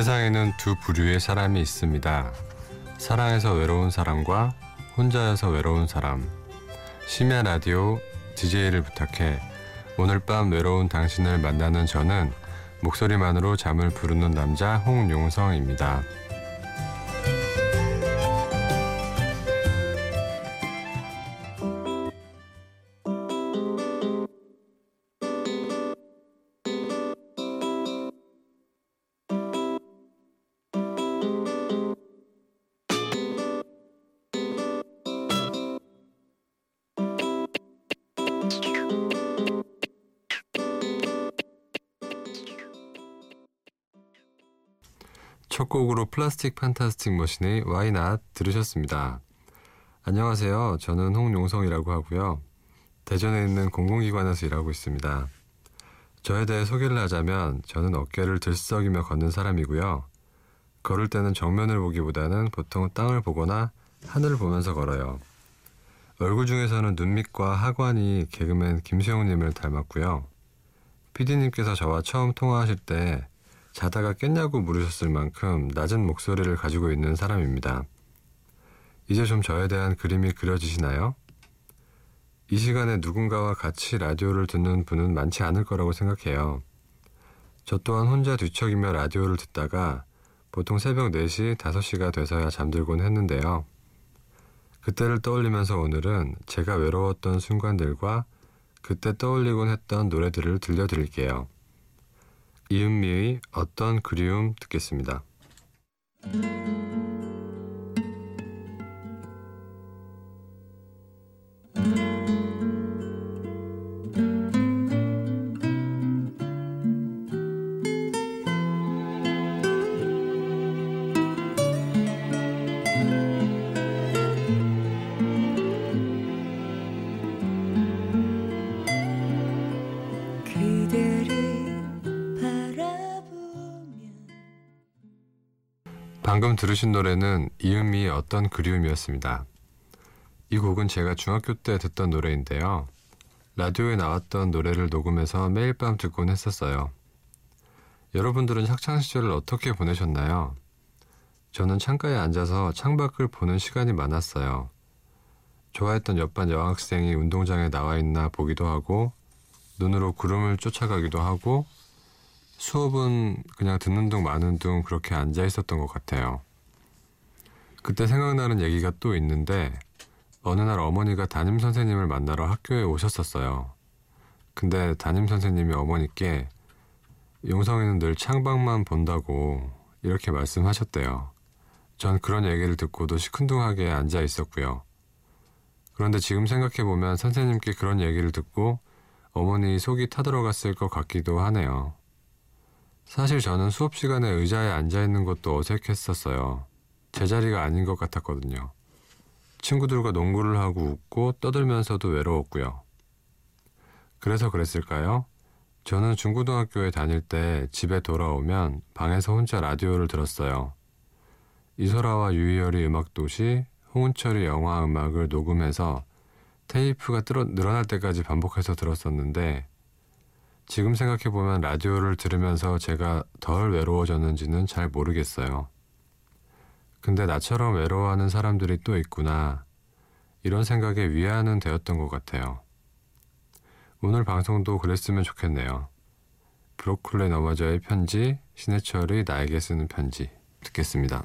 세상에는 두 부류의 사람이 있습니다. 사랑해서 외로운 사람과 혼자여서 외로운 사람. 심야 라디오 DJ를 부탁해 오늘 밤 외로운 당신을 만나는 저는 목소리만으로 잠을 부르는 남자 홍용성입니다. 첫 곡으로 플라스틱 판타스틱 머신의 Why Not 들으셨습니다. 안녕하세요. 저는 홍용성이라고 하고요. 대전에 있는 공공기관에서 일하고 있습니다. 저에 대해 소개를 하자면 저는 어깨를 들썩이며 걷는 사람이고요. 걸을 때는 정면을 보기보다는 보통 땅을 보거나 하늘을 보면서 걸어요. 얼굴 중에서는 눈밑과 하관이 개그맨 김세웅님을 닮았고요. 피디님께서 저와 처음 통화하실 때 자다가 깼냐고 물으셨을 만큼 낮은 목소리를 가지고 있는 사람입니다. 이제 좀 저에 대한 그림이 그려지시나요? 이 시간에 누군가와 같이 라디오를 듣는 분은 많지 않을 거라고 생각해요. 저 또한 혼자 뒤척이며 라디오를 듣다가 보통 새벽 4시, 5시가 돼서야 잠들곤 했는데요. 그때를 떠올리면서 오늘은 제가 외로웠던 순간들과 그때 떠올리곤 했던 노래들을 들려드릴게요. 이은미의 어떤 그리움 듣겠습니다. 방금 들으신 노래는 이은미의 어떤 그리움이었습니다. 이 곡은 제가 중학교 때 듣던 노래인데요. 라디오에 나왔던 노래를 녹음해서 매일 밤 듣곤 했었어요. 여러분들은 학창시절을 어떻게 보내셨나요? 저는 창가에 앉아서 창밖을 보는 시간이 많았어요. 좋아했던 옆반 여학생이 운동장에 나와 있나 보기도 하고, 눈으로 구름을 쫓아가기도 하고, 수업은 그냥 듣는 둥 마는 둥 그렇게 앉아 있었던 것 같아요. 그때 생각나는 얘기가 또 있는데 어느 날 어머니가 담임 선생님을 만나러 학교에 오셨었어요. 근데 담임 선생님이 어머니께 용성이는 늘 창밖만 본다고 이렇게 말씀하셨대요. 전 그런 얘기를 듣고도 시큰둥하게 앉아 있었고요. 그런데 지금 생각해 보면 선생님께 그런 얘기를 듣고 어머니 속이 타들어갔을 것 같기도 하네요. 사실 저는 수업 시간에 의자에 앉아 있는 것도 어색했었어요. 제 자리가 아닌 것 같았거든요. 친구들과 농구를 하고 웃고 떠들면서도 외로웠고요. 그래서 그랬을까요? 저는 중고등학교에 다닐 때 집에 돌아오면 방에서 혼자 라디오를 들었어요. 이소라와 유희열의 음악도시, 홍은철의 영화 음악을 녹음해서 테이프가 늘어날 때까지 반복해서 들었었는데 지금 생각해보면 라디오를 들으면서 제가 덜 외로워졌는지는 잘 모르겠어요. 근데 나처럼 외로워하는 사람들이 또 있구나. 이런 생각에 위안은 되었던 것 같아요. 오늘 방송도 그랬으면 좋겠네요. 브로콜리 너머저의 편지, 신해철의 나에게 쓰는 편지 듣겠습니다.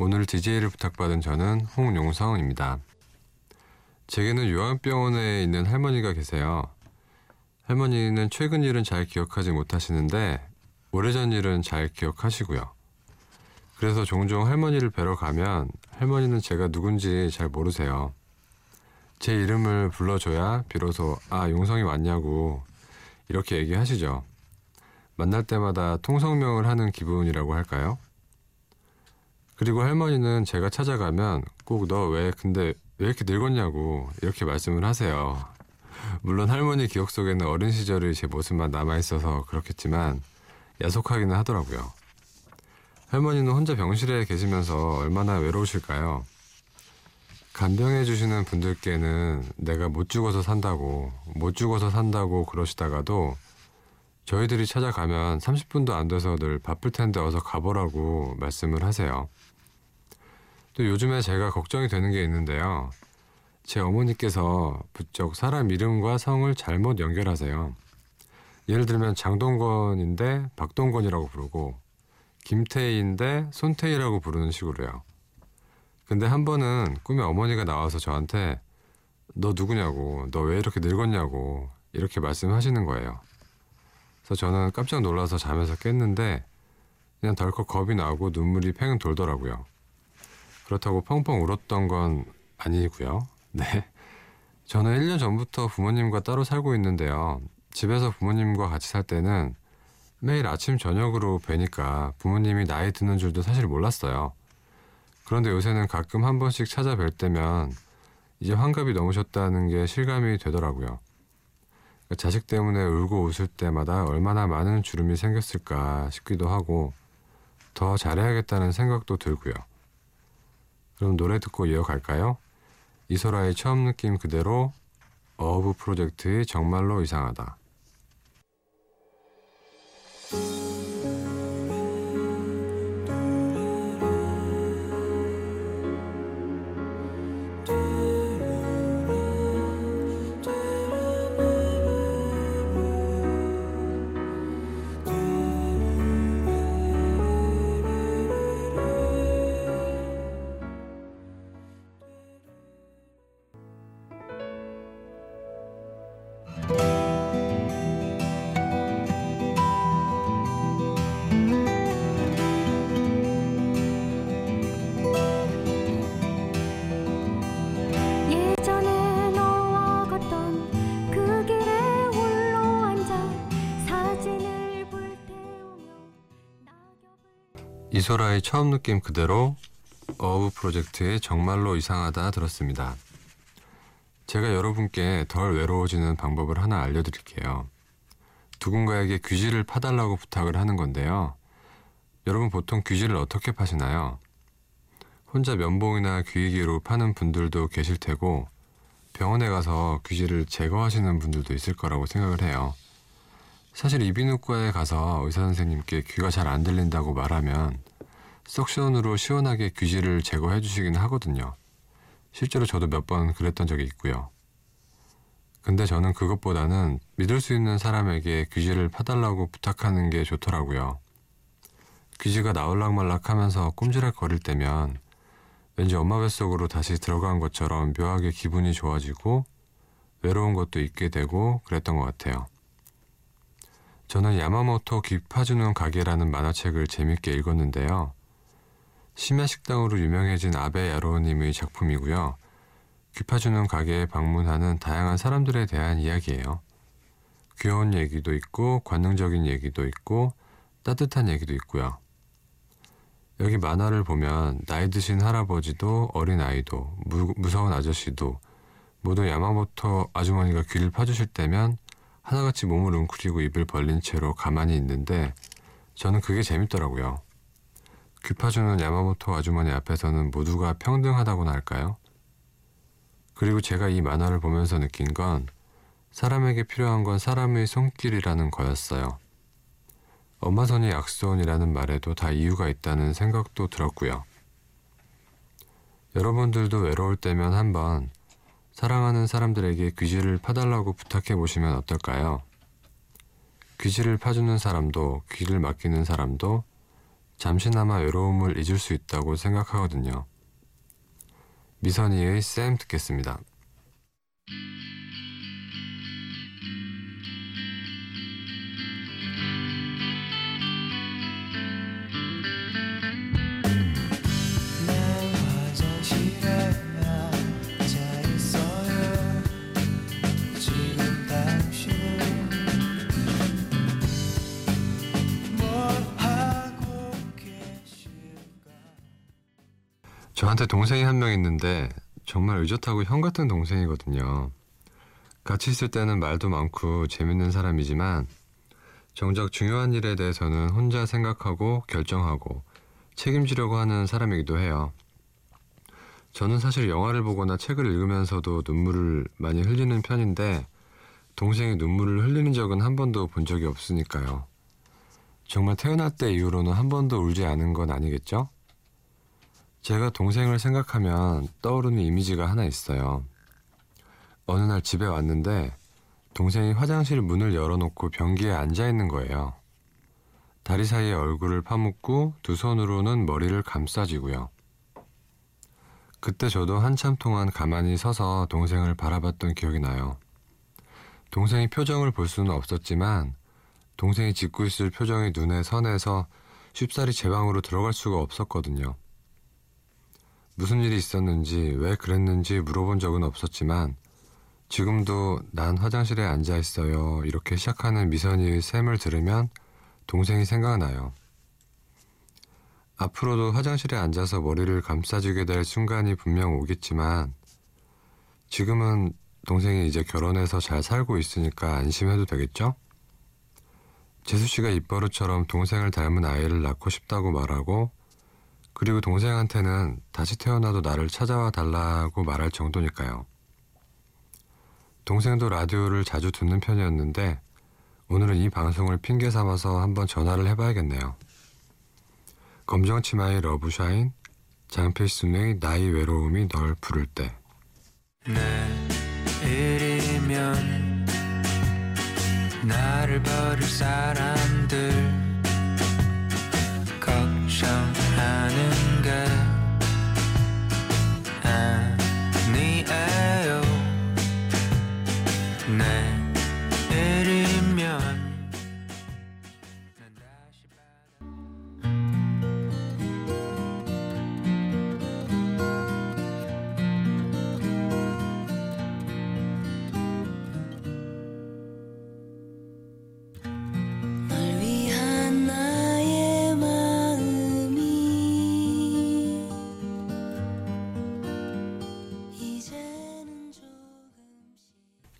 오늘 DJ를 부탁받은 저는 홍용성입니다. 제게는 요양병원에 있는 할머니가 계세요. 할머니는 최근 일은 잘 기억하지 못하시는데 오래전 일은 잘 기억하시고요. 그래서 종종 할머니를 뵈러 가면 할머니는 제가 누군지 잘 모르세요. 제 이름을 불러줘야 비로소 아 용성이 왔냐고 이렇게 얘기하시죠. 만날 때마다 통성명을 하는 기분이라고 할까요? 그리고 할머니는 제가 찾아가면 꼭 너 왜 근데 왜 이렇게 늙었냐고 이렇게 말씀을 하세요. 물론 할머니 기억 속에는 어린 시절의 제 모습만 남아있어서 그렇겠지만 야속하기는 하더라고요. 할머니는 혼자 병실에 계시면서 얼마나 외로우실까요? 간병해 주시는 분들께는 내가 못 죽어서 산다고, 못 죽어서 산다고 그러시다가도 저희들이 찾아가면 30분도 안 돼서 늘 바쁠 텐데 어서 가보라고 말씀을 하세요. 또 요즘에 제가 걱정이 되는 게 있는데요. 제 어머니께서 부쩍 사람 이름과 성을 잘못 연결하세요. 예를 들면 장동건인데 박동건이라고 부르고 김태희인데 손태희라고 부르는 식으로요. 근데 한 번은 꿈에 어머니가 나와서 저한테 너 누구냐고 너 왜 이렇게 늙었냐고 이렇게 말씀하시는 거예요. 그래서 저는 깜짝 놀라서 잠에서 깼는데 그냥 덜컥 겁이 나고 눈물이 팽 돌더라고요. 그렇다고 펑펑 울었던 건 아니고요. 네. 저는 1년 전부터 부모님과 따로 살고 있는데요. 집에서 부모님과 같이 살 때는 매일 아침 저녁으로 뵈니까 부모님이 나이 드는 줄도 사실 몰랐어요. 그런데 요새는 가끔 한 번씩 찾아뵐 때면 이제 환갑이 넘으셨다는 게 실감이 되더라고요. 자식 때문에 울고 웃을 때마다 얼마나 많은 주름이 생겼을까 싶기도 하고 더 잘해야겠다는 생각도 들고요. 그럼 노래 듣고 이어갈까요? 이소라의 처음 느낌 그대로 어브 프로젝트의 정말로 이상하다. 이소라의 처음 느낌 그대로 어브 프로젝트의 정말로 이상하다 들었습니다. 제가 여러분께 덜 외로워지는 방법을 하나 알려드릴게요. 누군가에게 귀지를 파달라고 부탁을 하는 건데요. 여러분 보통 귀지를 어떻게 파시나요? 혼자 면봉이나 귀이기로 파는 분들도 계실 테고 병원에 가서 귀지를 제거하시는 분들도 있을 거라고 생각을 해요. 사실 이비인후과에 가서 의사 선생님께 귀가 잘 안 들린다고 말하면 석션으로 시원하게 귀지를 제거해 주시긴 하거든요. 실제로 저도 몇 번 그랬던 적이 있고요. 근데 저는 그것보다는 믿을 수 있는 사람에게 귀지를 파달라고 부탁하는 게 좋더라고요. 귀지가 나올락말락 하면서 꼼지락 거릴 때면 왠지 엄마 뱃속으로 다시 들어간 것처럼 묘하게 기분이 좋아지고 외로운 것도 잊게 되고 그랬던 것 같아요. 저는 야마모토 기파주는 가게라는 만화책을 재밌게 읽었는데요. 심야 식당으로 유명해진 아베 야로님의 작품이고요. 귀파주는 가게에 방문하는 다양한 사람들에 대한 이야기예요. 귀여운 얘기도 있고 관능적인 얘기도 있고 따뜻한 얘기도 있고요. 여기 만화를 보면 나이 드신 할아버지도 어린 아이도 무, 무서운 아저씨도 모두 야마모토 아주머니가 귀를 파주실 때면 하나같이 몸을 웅크리고 입을 벌린 채로 가만히 있는데 저는 그게 재밌더라고요. 귀 파주는 야마모토 아주머니 앞에서는 모두가 평등하다고나 할까요? 그리고 제가 이 만화를 보면서 느낀 건 사람에게 필요한 건 사람의 손길이라는 거였어요. 엄마 손이 약손이라는 말에도 다 이유가 있다는 생각도 들었고요. 여러분들도 외로울 때면 한번 사랑하는 사람들에게 귀지를 파달라고 부탁해 보시면 어떨까요? 귀지를 파주는 사람도 귀를 맡기는 사람도 잠시나마 외로움을 잊을 수 있다고 생각하거든요. 미선이의 쌤 듣겠습니다. 저한테 동생이 한 명 있는데 정말 의젓하고 형 같은 동생이거든요. 같이 있을 때는 말도 많고 재밌는 사람이지만 정작 중요한 일에 대해서는 혼자 생각하고 결정하고 책임지려고 하는 사람이기도 해요. 저는 사실 영화를 보거나 책을 읽으면서도 눈물을 많이 흘리는 편인데 동생이 눈물을 흘리는 적은 한 번도 본 적이 없으니까요. 정말 태어날 때 이후로는 한 번도 울지 않은 건 아니겠죠? 제가 동생을 생각하면 떠오르는 이미지가 하나 있어요. 어느 날 집에 왔는데 동생이 화장실 문을 열어놓고 변기에 앉아 있는 거예요. 다리 사이에 얼굴을 파묻고 두 손으로는 머리를 감싸지고요. 그때 저도 한참 동안 가만히 서서 동생을 바라봤던 기억이 나요. 동생이 표정을 볼 수는 없었지만 동생이 짓고 있을 표정이 눈에 선해서 쉽사리 제 방으로 들어갈 수가 없었거든요. 무슨 일이 있었는지 왜 그랬는지 물어본 적은 없었지만 지금도 난 화장실에 앉아 있어요. 이렇게 시작하는 미선이의 샘을 들으면 동생이 생각나요. 앞으로도 화장실에 앉아서 머리를 감싸주게 될 순간이 분명 오겠지만 지금은 동생이 이제 결혼해서 잘 살고 있으니까 안심해도 되겠죠? 재수 씨가 입버릇처럼 동생을 닮은 아이를 낳고 싶다고 말하고 그리고 동생한테는 다시 태어나도 나를 찾아와 달라고 말할 정도니까요. 동생도 라디오를 자주 듣는 편이었는데 오늘은 이 방송을 핑계 삼아서 한번 전화를 해봐야겠네요. 검정치마의 러브샤인, 장필순의 나의 외로움이 널 부를 때. 내일이면 나를 버릴 사람들 걱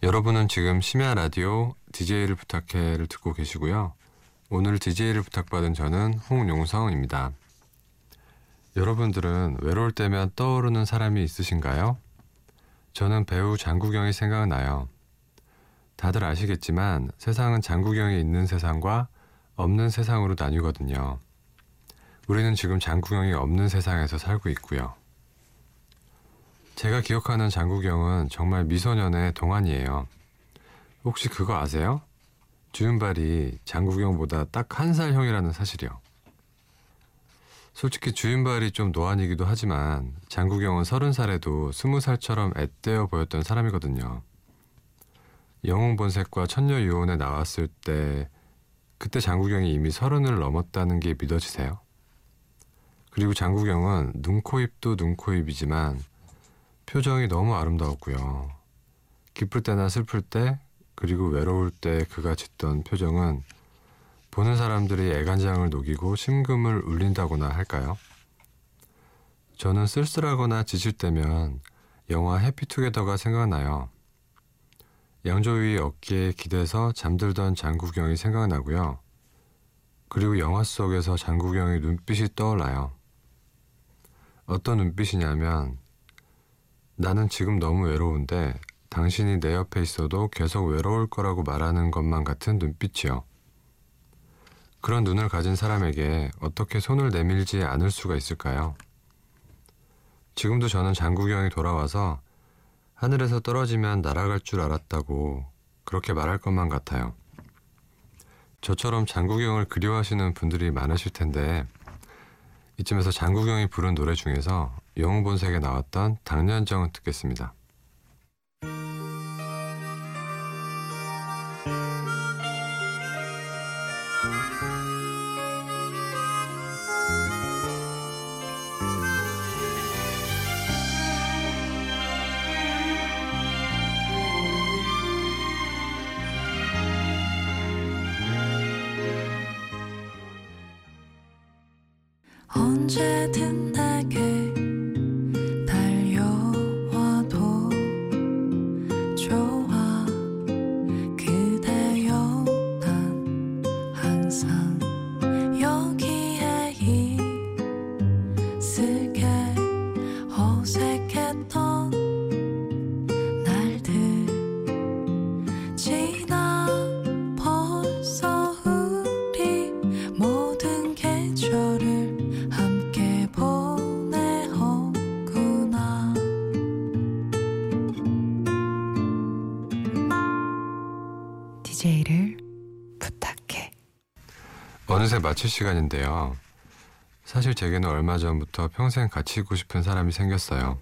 여러분은 지금 심야 라디오 DJ를 부탁해를 듣고 계시고요. 오늘 DJ를 부탁받은 저는 홍용성입니다. 여러분들은 외로울 때면 떠오르는 사람이 있으신가요? 저는 배우 장국영이 생각나요. 다들 아시겠지만 세상은 장국영이 있는 세상과 없는 세상으로 나뉘거든요. 우리는 지금 장국영이 없는 세상에서 살고 있고요. 제가 기억하는 장국영은 정말 미소년의 동안이에요. 혹시 그거 아세요? 주윤발이 장국영보다 딱 한 살 형이라는 사실이요. 솔직히 주윤발이 좀 노안이기도 하지만 장국영은 서른 살에도 스무 살처럼 앳되어 보였던 사람이거든요. 영웅본색과 천녀유혼에 나왔을 때 그때 장국영이 이미 서른을 넘었다는 게 믿어지세요? 그리고 장국영은 눈코입도 눈코입이지만 표정이 너무 아름다웠고요. 기쁠 때나 슬플 때 그리고 외로울 때 그가 짓던 표정은 보는 사람들이 애간장을 녹이고 심금을 울린다거나 할까요? 저는 쓸쓸하거나 지칠 때면 영화 해피투게더가 생각나요. 양조위 어깨에 기대서 잠들던 장국영이 생각나고요. 그리고 영화 속에서 장국영의 눈빛이 떠올라요. 어떤 눈빛이냐면 나는 지금 너무 외로운데 당신이 내 옆에 있어도 계속 외로울 거라고 말하는 것만 같은 눈빛이요. 그런 눈을 가진 사람에게 어떻게 손을 내밀지 않을 수가 있을까요? 지금도 저는 장국이 형이 돌아와서 하늘에서 떨어지면 날아갈 줄 알았다고 그렇게 말할 것만 같아요. 저처럼 장국이 형을 그리워하시는 분들이 많으실 텐데 이쯤에서 장국이 형이 부른 노래 중에서 영웅본색에 나왔던 당년정은 듣겠습니다. 언제 어느새 마칠 시간인데요. 사실 제게는 얼마 전부터 평생 같이 있고 싶은 사람이 생겼어요.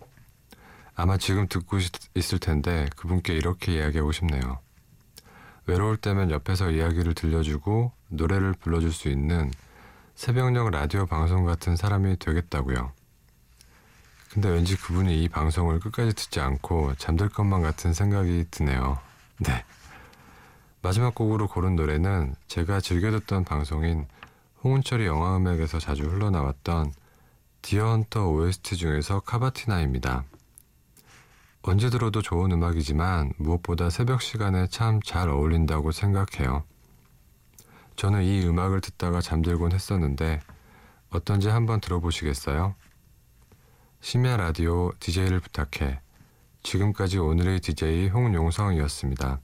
아마 지금 듣고 있- 있을 텐데 그분께 이렇게 이야기하고 싶네요. 외로울 때면 옆에서 이야기를 들려주고 노래를 불러줄 수 있는 새벽녘 라디오 방송 같은 사람이 되겠다고요. 근데 왠지 그분이 이 방송을 끝까지 듣지 않고 잠들 것만 같은 생각이 드네요. 네. 마지막 곡으로 고른 노래는 제가 즐겨 듣던 방송인 홍은철이 영화음악에서 자주 흘러나왔던 디어헌터 OST 중에서 카바티나입니다. 언제 들어도 좋은 음악이지만 무엇보다 새벽 시간에 참 잘 어울린다고 생각해요. 저는 이 음악을 듣다가 잠들곤 했었는데 어떤지 한번 들어보시겠어요? 심야 라디오 DJ를 부탁해. 지금까지 오늘의 DJ 홍용성이었습니다.